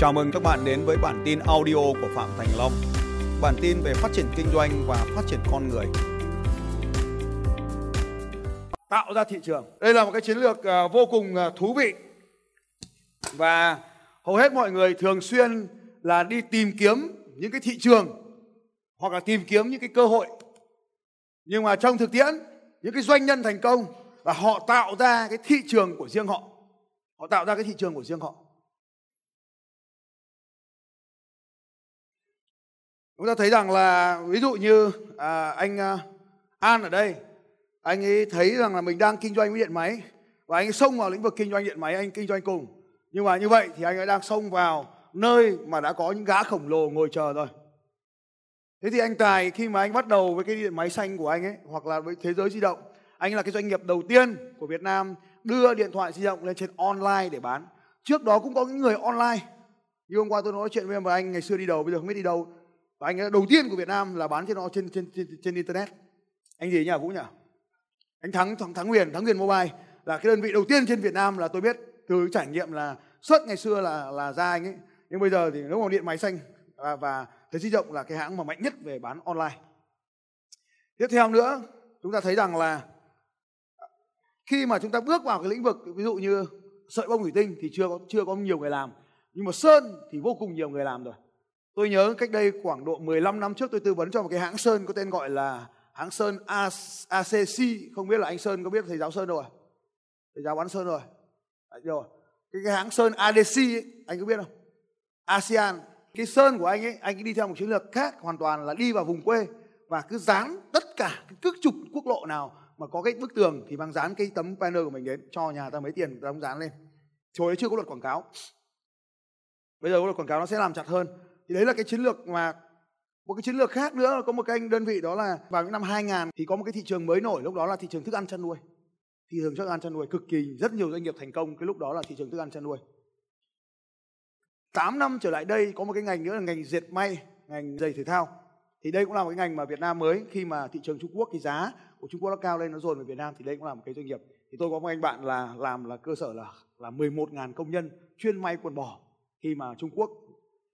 Chào mừng các bạn đến với bản tin audio của Phạm Thành Long. Bản tin về phát triển kinh doanh và phát triển con người. Tạo ra thị trường. Đây là một cái chiến lược à, vô cùng à, thú vị. Và hầu hết mọi người thường xuyên là đi tìm kiếm những cái thị trường hoặc là tìm kiếm những cái cơ hội. Nhưng mà trong thực tiễn, những cái doanh nhân thành công là họ tạo ra cái thị trường của riêng họ. Họ tạo ra cái thị trường của riêng họ. Chúng ta thấy rằng là ví dụ như à, anh à, An ở đây anh ấy thấy rằng là mình đang kinh doanh với điện máy và anh ấy xông vào lĩnh vực kinh doanh điện máy anh kinh doanh cùng. Nhưng mà như vậy thì anh ấy đang xông vào nơi mà đã có những gã khổng lồ ngồi chờ rồi. Thế thì anh Tài khi mà anh bắt đầu với cái điện máy xanh của anh ấy hoặc là với thế giới di động anh là cái doanh nghiệp đầu tiên của Việt Nam đưa điện thoại di động lên trên online để bán. Trước đó cũng có những người online. Như hôm qua tôi nói chuyện với em và anh ngày xưa đi đầu bây giờ không biết đi đâu và anh đầu tiên của Việt Nam là bán trên nó trên trên trên, trên internet. Anh gì nhỉ Vũ nhỉ? Anh thắng thắng thắng Huyền thắng Huyền Mobile. Là cái đơn vị đầu tiên trên Việt Nam là tôi biết từ trải nghiệm là suốt ngày xưa là là ra anh ấy. Nhưng bây giờ thì nếu mà điện máy xanh và, và thế di động là cái hãng mà mạnh nhất về bán online. Tiếp theo nữa chúng ta thấy rằng là khi mà chúng ta bước vào cái lĩnh vực ví dụ như sợi bông thủy tinh thì chưa có chưa có nhiều người làm. Nhưng mà sơn thì vô cùng nhiều người làm rồi. Tôi nhớ cách đây khoảng độ 15 năm trước tôi tư vấn cho một cái hãng sơn có tên gọi là hãng sơn ACC. Không biết là anh Sơn có biết thầy giáo Sơn rồi? À? Thầy giáo bán Sơn rồi. Đấy, rồi. Cái, cái hãng sơn ADC ấy, anh có biết không? ASEAN. Cái sơn của anh ấy, anh ấy đi theo một chiến lược khác hoàn toàn là đi vào vùng quê và cứ dán tất cả cứ trục quốc lộ nào mà có cái bức tường thì mang dán cái tấm banner của mình đến cho nhà ta mấy tiền ta dán lên. Hồi ấy chưa có luật quảng cáo. Bây giờ có luật quảng cáo nó sẽ làm chặt hơn thì đấy là cái chiến lược mà một cái chiến lược khác nữa, có một cái đơn vị đó là vào những năm 2000 thì có một cái thị trường mới nổi, lúc đó là thị trường thức ăn chăn nuôi. Thị trường thức ăn chăn nuôi cực kỳ, rất nhiều doanh nghiệp thành công, cái lúc đó là thị trường thức ăn chăn nuôi. 8 năm trở lại đây, có một cái ngành nữa là ngành dệt may, ngành giày thể thao. Thì đây cũng là một cái ngành mà Việt Nam mới, khi mà thị trường Trung Quốc cái giá của Trung Quốc nó cao lên, nó dồn về Việt Nam thì đây cũng là một cái doanh nghiệp. Thì tôi có một anh bạn là làm là cơ sở là là 11.000 công nhân chuyên may quần bò. Khi mà Trung Quốc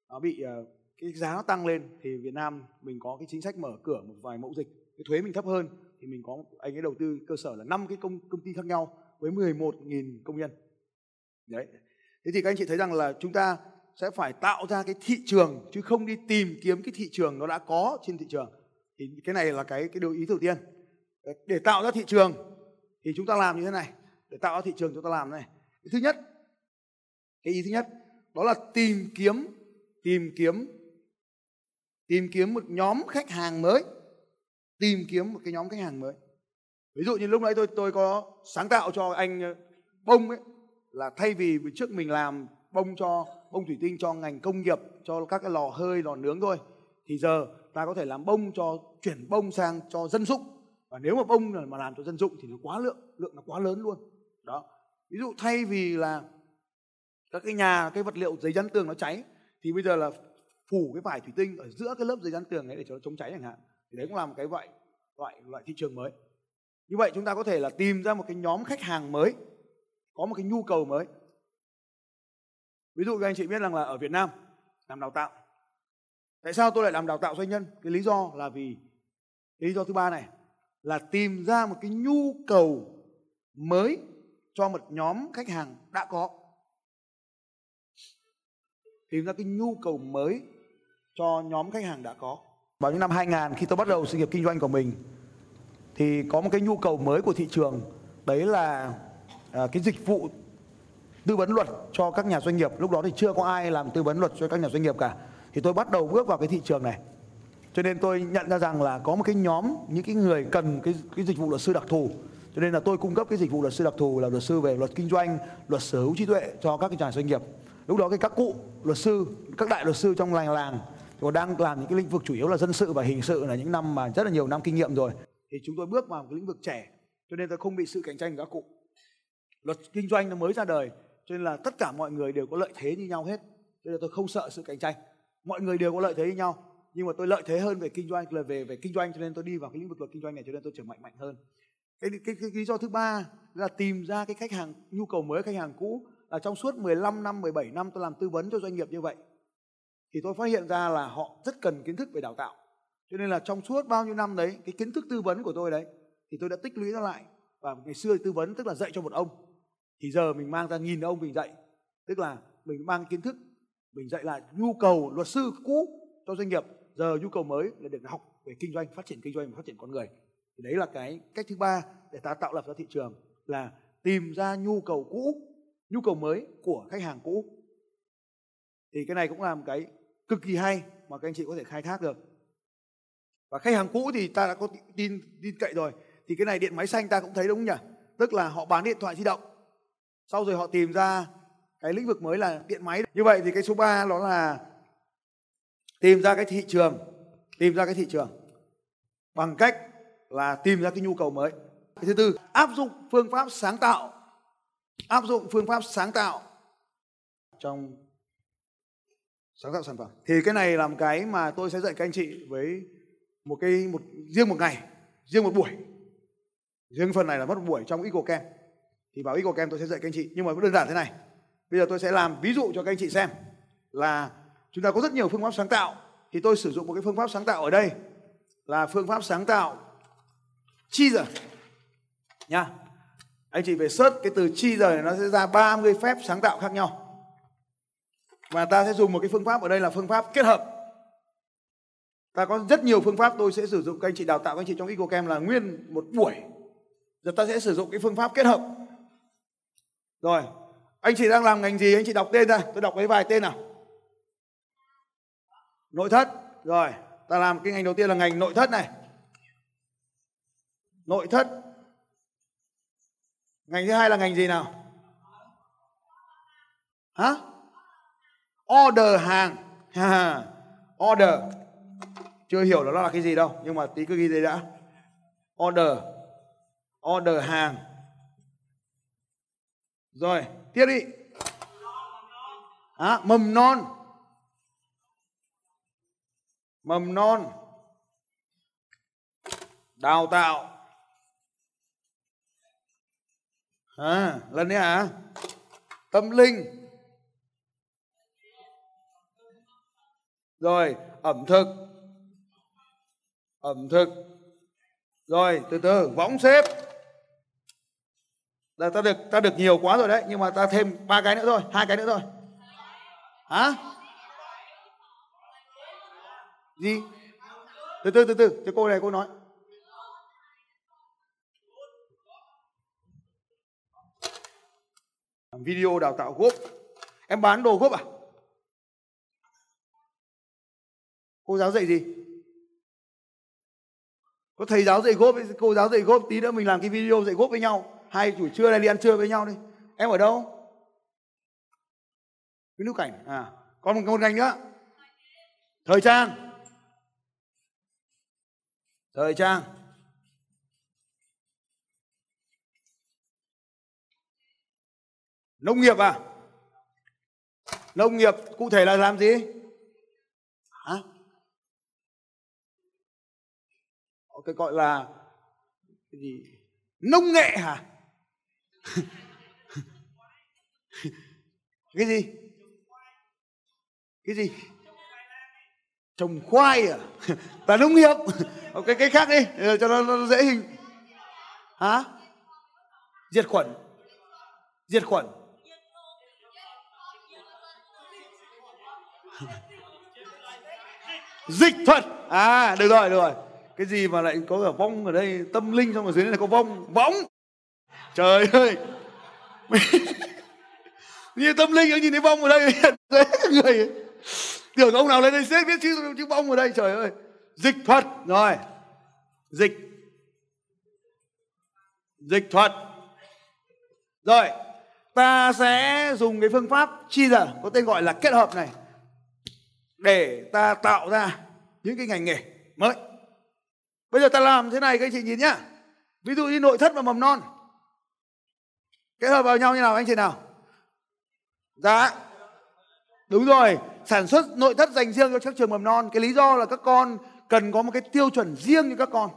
nó bị uh, cái giá nó tăng lên thì Việt Nam mình có cái chính sách mở cửa một vài mẫu dịch. Cái thuế mình thấp hơn thì mình có anh ấy đầu tư cơ sở là năm cái công công ty khác nhau với 11.000 công nhân. Đấy. Thế thì các anh chị thấy rằng là chúng ta sẽ phải tạo ra cái thị trường chứ không đi tìm kiếm cái thị trường nó đã có trên thị trường. Thì cái này là cái cái điều ý đầu tiên. Để tạo ra thị trường thì chúng ta làm như thế này. Để tạo ra thị trường chúng ta làm này. Cái thứ nhất cái ý thứ nhất đó là tìm kiếm tìm kiếm tìm kiếm một nhóm khách hàng mới, tìm kiếm một cái nhóm khách hàng mới. Ví dụ như lúc nãy tôi tôi có sáng tạo cho anh ờ, bông ấy, là thay vì trước mình làm bông cho, bông thủy tinh cho ngành công nghiệp, cho các cái lò hơi, lò nướng thôi, thì giờ ta có thể làm bông cho, chuyển bông sang cho dân dụng. Và nếu mà bông mà làm cho dân dụng thì nó quá lượng lượng nó quá lớn luôn. Đó. Ví dụ thay vì là các cái nhà, cái vật liệu, giấy dán tường nó cháy thì bây giờ là phủ cái vải thủy tinh ở giữa cái lớp giấy dán tường ấy để cho nó chống cháy chẳng hạn. Thì đấy cũng là một cái loại loại loại thị trường mới. Như vậy chúng ta có thể là tìm ra một cái nhóm khách hàng mới, có một cái nhu cầu mới. Ví dụ các anh chị biết rằng là ở Việt Nam, làm đào tạo. Tại sao tôi lại làm đào tạo doanh nhân? Cái lý do là vì, cái lý do thứ ba này, là tìm ra một cái nhu cầu mới cho một nhóm khách hàng đã có tìm ra cái nhu cầu mới cho nhóm khách hàng đã có. Vào những năm 2000 khi tôi bắt đầu sự nghiệp kinh doanh của mình thì có một cái nhu cầu mới của thị trường đấy là à, cái dịch vụ tư vấn luật cho các nhà doanh nghiệp. Lúc đó thì chưa có ai làm tư vấn luật cho các nhà doanh nghiệp cả. Thì tôi bắt đầu bước vào cái thị trường này. Cho nên tôi nhận ra rằng là có một cái nhóm những cái người cần cái cái dịch vụ luật sư đặc thù. Cho nên là tôi cung cấp cái dịch vụ luật sư đặc thù là luật sư về luật kinh doanh luật sở hữu trí tuệ cho các cái nhà doanh nghiệp lúc đó cái các cụ luật sư các đại luật sư trong làng làng còn đang làm những cái lĩnh vực chủ yếu là dân sự và hình sự là những năm mà rất là nhiều năm kinh nghiệm rồi. Thì chúng tôi bước vào một cái lĩnh vực trẻ cho nên tôi không bị sự cạnh tranh của các cụ. Luật kinh doanh nó mới ra đời cho nên là tất cả mọi người đều có lợi thế như nhau hết. Cho nên tôi không sợ sự cạnh tranh. Mọi người đều có lợi thế như nhau nhưng mà tôi lợi thế hơn về kinh doanh là về về kinh doanh cho nên tôi đi vào cái lĩnh vực luật kinh doanh này cho nên tôi trở mạnh mạnh hơn. Cái, cái, cái, cái lý do thứ ba là tìm ra cái khách hàng nhu cầu mới khách hàng cũ là trong suốt 15 năm, 17 năm tôi làm tư vấn cho doanh nghiệp như vậy thì tôi phát hiện ra là họ rất cần kiến thức về đào tạo. Cho nên là trong suốt bao nhiêu năm đấy, cái kiến thức tư vấn của tôi đấy thì tôi đã tích lũy nó lại. Và ngày xưa tư vấn tức là dạy cho một ông thì giờ mình mang ra nghìn ông mình dạy. Tức là mình mang kiến thức mình dạy lại nhu cầu luật sư cũ cho doanh nghiệp. Giờ nhu cầu mới là để học về kinh doanh phát triển kinh doanh và phát triển con người. Thì đấy là cái cách thứ ba để ta tạo lập ra thị trường là tìm ra nhu cầu cũ nhu cầu mới của khách hàng cũ. Thì cái này cũng là một cái cực kỳ hay mà các anh chị có thể khai thác được. Và khách hàng cũ thì ta đã có tin tin cậy rồi. Thì cái này điện máy xanh ta cũng thấy đúng không nhỉ? Tức là họ bán điện thoại di động. Sau rồi họ tìm ra cái lĩnh vực mới là điện máy. Như vậy thì cái số 3 đó là tìm ra cái thị trường, tìm ra cái thị trường bằng cách là tìm ra cái nhu cầu mới. Cái thứ tư, áp dụng phương pháp sáng tạo áp dụng phương pháp sáng tạo trong sáng tạo sản phẩm. Thì cái này là một cái mà tôi sẽ dạy các anh chị với một cái, một, riêng một ngày, riêng một buổi. Riêng phần này là mất một buổi trong EcoCam thì vào EcoCam tôi sẽ dạy các anh chị. Nhưng mà đơn giản thế này. Bây giờ tôi sẽ làm ví dụ cho các anh chị xem là chúng ta có rất nhiều phương pháp sáng tạo. Thì tôi sử dụng một cái phương pháp sáng tạo ở đây là phương pháp sáng tạo chi giờ nha anh chị phải search cái từ chi giờ này, nó sẽ ra 30 phép sáng tạo khác nhau. Và ta sẽ dùng một cái phương pháp, ở đây là phương pháp kết hợp. Ta có rất nhiều phương pháp, tôi sẽ sử dụng, các anh chị đào tạo các anh chị trong EcoCam là nguyên một buổi. Giờ ta sẽ sử dụng cái phương pháp kết hợp. Rồi, anh chị đang làm ngành gì? Anh chị đọc tên ra, tôi đọc cái vài tên nào. Nội thất. Rồi, ta làm cái ngành đầu tiên là ngành nội thất này. Nội thất ngành thứ hai là ngành gì nào? Hả? Order hàng. Order. Chưa hiểu là nó là cái gì đâu nhưng mà tí cứ ghi đây đã. Order. Order hàng. Rồi tiếp đi. À, mầm non. Mầm non. Đào tạo. À, lần nữa hả? Tâm linh. Rồi ẩm thực. Ẩm thực. Rồi từ từ võng xếp. Là ta được ta được nhiều quá rồi đấy nhưng mà ta thêm ba cái nữa thôi hai cái nữa thôi. Hả? Gì? Từ từ từ từ cho cô này cô nói. Video đào tạo gốp. Em bán đồ gốp à? Cô giáo dạy gì? Có thầy giáo dạy gốp cô giáo dạy gốp tí nữa mình làm cái video dạy gốp với nhau. Hai buổi trưa này đi ăn trưa với nhau đi. Em ở đâu? Cái nước cảnh à còn một, một ngành nữa. Thời trang. Thời trang. Nông nghiệp à? Nông nghiệp cụ thể là làm gì? Hả? Cái gọi là cái gì? Nông nghệ hả? Cái gì? Cái gì? Trồng khoai à? Là nông nghiệp. Cái cái khác đi ờ, cho nó, nó dễ hình. Hả? Diệt khuẩn. Diệt khuẩn. Dịch thuật. À được rồi được rồi. Cái gì mà lại có cả vong ở đây? Tâm linh xong ở dưới này có vong. Võng. Trời ơi. Như tâm linh, anh nhìn thấy vong ở đây. Người. Tưởng ông nào lên đây xếp biết chữ chữ vong ở đây. Trời ơi. Dịch thuật. Rồi. Dịch. Dịch thuật. Rồi. Ta sẽ dùng cái phương pháp chi giờ có tên gọi là kết hợp này để ta tạo ra những cái ngành nghề mới. Bây giờ ta làm thế này, các anh chị nhìn nhá. Ví dụ như nội thất và mầm non. Kết hợp vào nhau như nào, anh chị nào? Dạ. Đúng rồi. Sản xuất nội thất dành riêng cho các trường mầm non. Cái lý do là các con cần có một cái tiêu chuẩn riêng cho các con.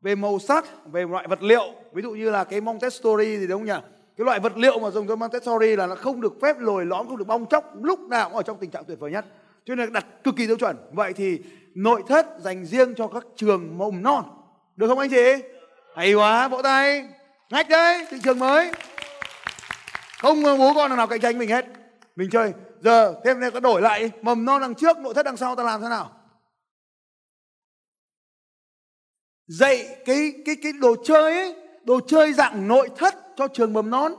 Về màu sắc, về loại vật liệu. Ví dụ như là cái Montessori thì đúng không nhỉ? Cái loại vật liệu mà dùng cho Montessori là nó không được phép lồi lõm, không được bong chóc lúc nào cũng ở trong tình trạng tuyệt vời nhất cho nên đặt cực kỳ tiêu chuẩn. Vậy thì nội thất dành riêng cho các trường mầm non. Được không anh chị? Hay quá, vỗ tay. Ngách đấy, thị trường mới. Không bố con nào cạnh tranh mình hết. Mình chơi. Giờ thêm này có đổi lại mầm non đằng trước, nội thất đằng sau ta làm thế nào? Dạy cái cái cái đồ chơi ấy, đồ chơi dạng nội thất cho trường mầm non.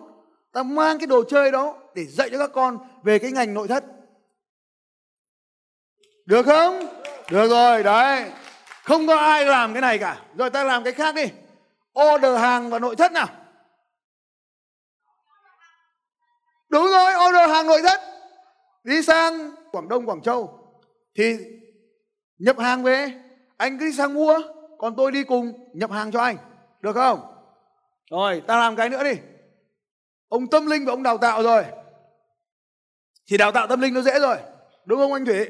Ta mang cái đồ chơi đó để dạy cho các con về cái ngành nội thất được không? Được rồi, đấy. Không có ai làm cái này cả. Rồi ta làm cái khác đi. Order hàng và nội thất nào. Đúng rồi, order hàng nội thất. Đi sang quảng đông, quảng châu. Thì nhập hàng về. Anh cứ đi sang mua, còn tôi đi cùng nhập hàng cho anh. Được không? Rồi, ta làm cái nữa đi. Ông tâm linh và ông đào tạo rồi. Thì đào tạo tâm linh nó dễ rồi. Đúng không anh thủy?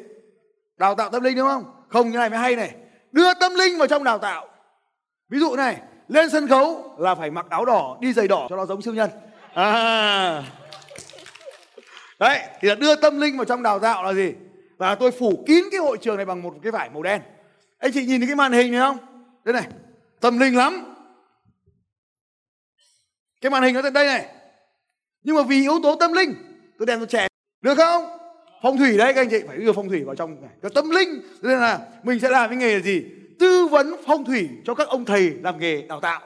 Đào tạo tâm linh đúng không? Không như này mới hay này. Đưa tâm linh vào trong đào tạo. Ví dụ này, lên sân khấu là phải mặc áo đỏ, đi giày đỏ cho nó giống siêu nhân. À. Đấy, thì là đưa tâm linh vào trong đào tạo là gì? Và tôi phủ kín cái hội trường này bằng một cái vải màu đen. Anh chị nhìn thấy cái màn hình này không? Đây này, tâm linh lắm. Cái màn hình nó tại đây này. Nhưng mà vì yếu tố tâm linh, tôi đem cho trẻ. Được không? Phong thủy đấy các anh chị phải đưa phong thủy vào trong này. Cái tâm linh nên là mình sẽ làm cái nghề là gì? Tư vấn phong thủy cho các ông thầy làm nghề đào tạo.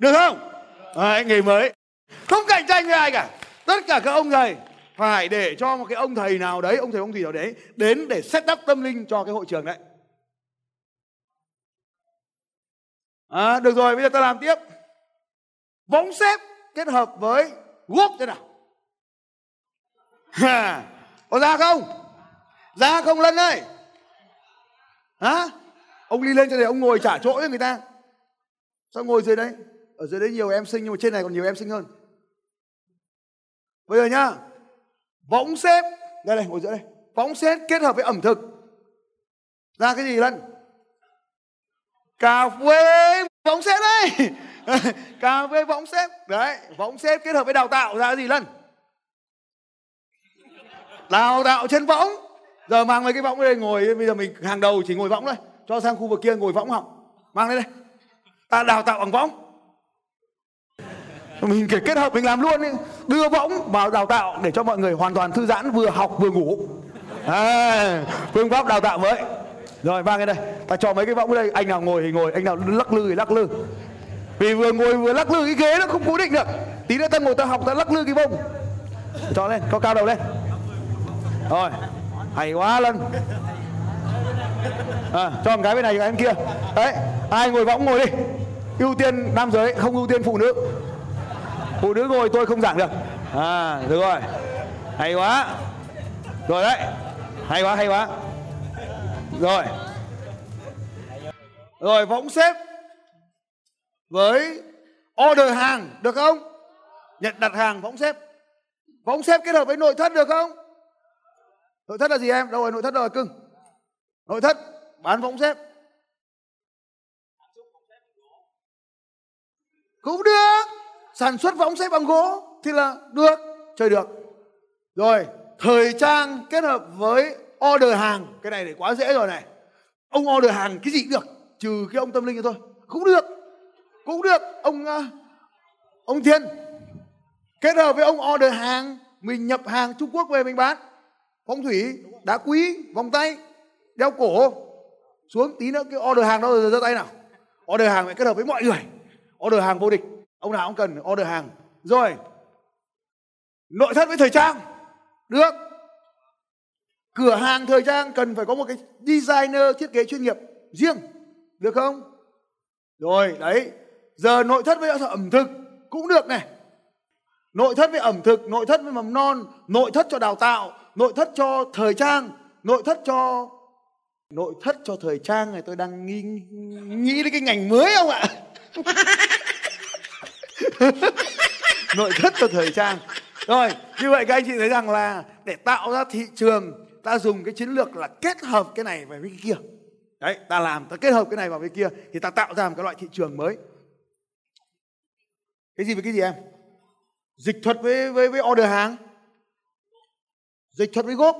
Được không? Đấy, nghề mới. Không cạnh tranh với ai cả. Tất cả các ông thầy phải để cho một cái ông thầy nào đấy ông thầy phong thủy nào đấy đến để set up tâm linh cho cái hội trường đấy. À, được rồi bây giờ ta làm tiếp. Võng xếp kết hợp với guốc thế nào? Có ra không? Ra không, lân ơi? Hả? Ông đi lên trên này ông ngồi trả chỗ với người ta. Sao ngồi dưới đấy? Ở dưới đấy nhiều em sinh, nhưng mà trên này còn nhiều em sinh hơn. Bây giờ nhá. Võng xếp. Đây này, ngồi giữa đây. Võng xếp kết hợp với ẩm thực. Ra cái gì, lân? Cà phê võng xếp đấy. Cà phê võng xếp. Đấy, võng xếp kết hợp với đào tạo. Ra cái gì, lân? Đào tạo trên võng. Giờ mang mấy cái võng đây ngồi bây giờ mình hàng đầu chỉ ngồi võng thôi. Cho sang khu vực kia ngồi võng học mang lên đây. Ta đào tạo bằng võng. Mình kể kết hợp mình làm luôn ý. đưa võng vào đào tạo để cho mọi người hoàn toàn thư giãn vừa học vừa ngủ. À, phương pháp đào tạo mới. Rồi mang cái đây. Ta cho mấy cái võng đây. Anh nào ngồi thì ngồi anh nào lắc lư thì lắc lư. Vì vừa ngồi vừa lắc lư cái ghế nó không cố định được. Tí nữa ta ngồi ta học ta lắc lư cái bông cho lên cao cao đầu lên rồi hay quá lân. À, cho một cái bên này cái bên kia. Đấy ai ngồi võng ngồi đi. Ưu tiên nam giới không ưu tiên phụ nữ. Phụ nữ ngồi tôi không giảng được. À được rồi. Hay quá. Rồi đấy. Hay quá hay quá. Rồi. Rồi võng xếp với order hàng được không? Nhận đặt hàng võng xếp. Võng xếp kết hợp với nội thất được không? Nội thất là gì em? Đâu rồi, nội thất rồi? Cưng. Nội thất, bán võng xếp. Cũng được. Sản xuất võng xếp bằng gỗ thì là được, chơi được. Rồi, thời trang kết hợp với order hàng. Cái này để quá dễ rồi này. Ông order hàng cái gì cũng được, trừ cái ông tâm linh thôi. Cũng được cũng được. Ông ờ, ông thiên, kết hợp với ông order hàng, mình nhập hàng trung quốc về mình bán phong thủy, đá quý, vòng tay, đeo cổ, xuống tí nữa cái order hàng đó rồi ra tay nào. Order hàng phải kết hợp với mọi người. Order hàng vô địch. Ông nào cũng cần order hàng. Rồi. Nội thất với thời trang. Được. Cửa hàng thời trang cần phải có một cái designer thiết kế chuyên nghiệp riêng. Được không? Rồi, đấy. Giờ nội thất với ẩm thực cũng được này. Nội thất với ẩm thực, nội thất với mầm non, nội thất cho đào tạo nội thất cho thời trang. Nội thất cho, nội thất cho thời trang này tôi đang nghĩ nghĩ đến cái ngành mới không ạ? Nội thất cho thời trang. Rồi, như vậy các anh chị thấy rằng là để tạo ra thị trường, ta dùng cái chiến lược là kết hợp cái này với cái kia. Đấy, ta làm, ta kết hợp cái này vào cái kia thì ta tạo ra một cái loại thị trường mới. Cái gì với cái gì em? Dịch thuật với với với order hàng dịch thuật với gốc.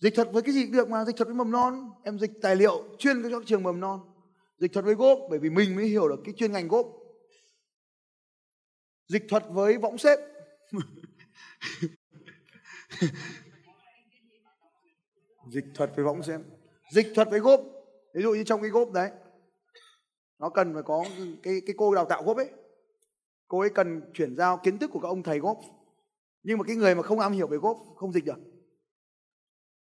Dịch. Thuật với cái gì cũng được mà dịch thuật với mầm non. Em dịch tài liệu chuyên cho trường mầm non. Dịch thuật với gốc bởi vì mình mới hiểu được cái chuyên ngành gốc. Dịch thuật với võng xếp. Dịch thuật với võng xếp. Dịch thuật với gốc. Ví dụ như trong cái gốc đấy nó cần phải có cái cái cô đào tạo gốc ấy. Cô ấy cần chuyển giao kiến thức của các ông thầy gốc nhưng mà cái người mà không am hiểu về gốc không dịch được.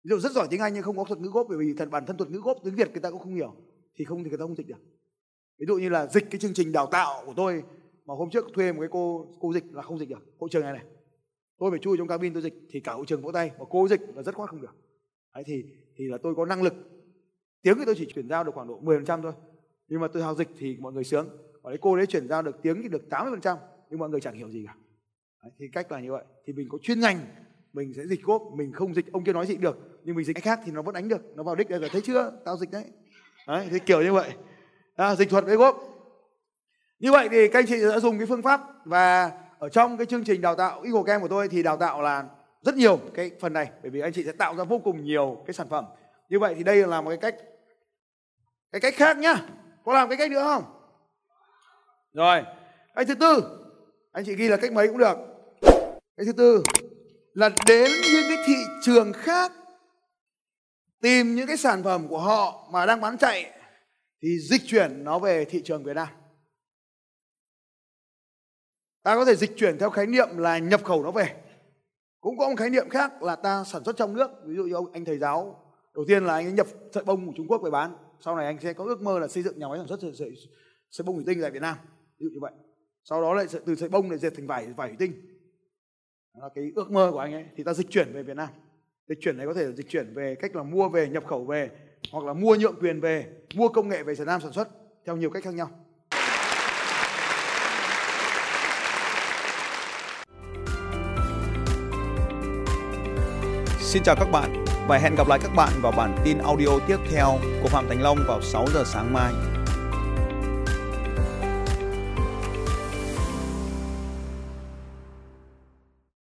Ví dụ rất giỏi tiếng anh nhưng không có thuật ngữ gốc bởi vì thật bản thân thuật ngữ gốc tiếng việt người ta cũng không hiểu, thì không thì người ta không dịch được. Ví dụ như là dịch cái chương trình đào tạo của tôi, mà hôm trước thuê một cái cô cô dịch là không dịch được, hội trường này này. Tôi phải chui trong cabin tôi dịch, thì cả hội trường vỗ tay, mà cô dịch là rất khoát không được. Đấy, thì thì là tôi có năng lực. Tiếng thì tôi chỉ chuyển giao được khoảng độ 10% thôi, nhưng mà tôi học dịch thì mọi người sướng. Và đấy cô đấy chuyển giao được tiếng thì được 80% nhưng mọi người chẳng hiểu gì cả đấy, thì cách là như vậy. Thì mình có chuyên ngành mình sẽ dịch gốc mình không dịch ông kia nói gì được nhưng mình dịch cái khác thì nó vẫn đánh được nó vào đích rồi thấy chưa? Tao dịch đấy. Đấy thì kiểu như vậy. À, dịch thuật với gốc. Như vậy thì các anh chị đã dùng cái phương pháp và ở trong cái chương trình đào tạo Eagle Camp của tôi thì đào tạo là rất nhiều cái phần này bởi vì anh chị sẽ tạo ra vô cùng nhiều cái sản phẩm. Như vậy thì đây là một cái cách cái cách khác nhá. Có làm cái cách nữa không? Rồi cách thứ tư. Anh chị ghi là cách mấy cũng được cái thứ tư là đến những cái thị trường khác tìm những cái sản phẩm của họ mà đang bán chạy thì dịch chuyển nó về thị trường Việt Nam. Ta có thể dịch chuyển theo khái niệm là nhập khẩu nó về. Cũng có một khái niệm khác là ta sản xuất trong nước. Ví dụ như ông anh thầy giáo đầu tiên là anh ấy nhập sợi bông của Trung Quốc về bán. Sau này anh sẽ có ước mơ là xây dựng nhà máy sản xuất sợi, sợi, sợi bông thủy tinh tại Việt Nam. Ví dụ như vậy. Sau đó lại từ sợi bông lại dệt thành vải vải thủy tinh đó là cái ước mơ của anh ấy, thì ta dịch chuyển về Việt Nam dịch chuyển này có thể là dịch chuyển về cách là mua về, nhập khẩu về, hoặc là mua nhượng quyền về, mua công nghệ về Việt Nam sản xuất theo nhiều cách khác nhau Xin chào các bạn và hẹn gặp lại các bạn vào bản tin audio tiếp theo của Phạm Thành Long vào 6 giờ sáng mai.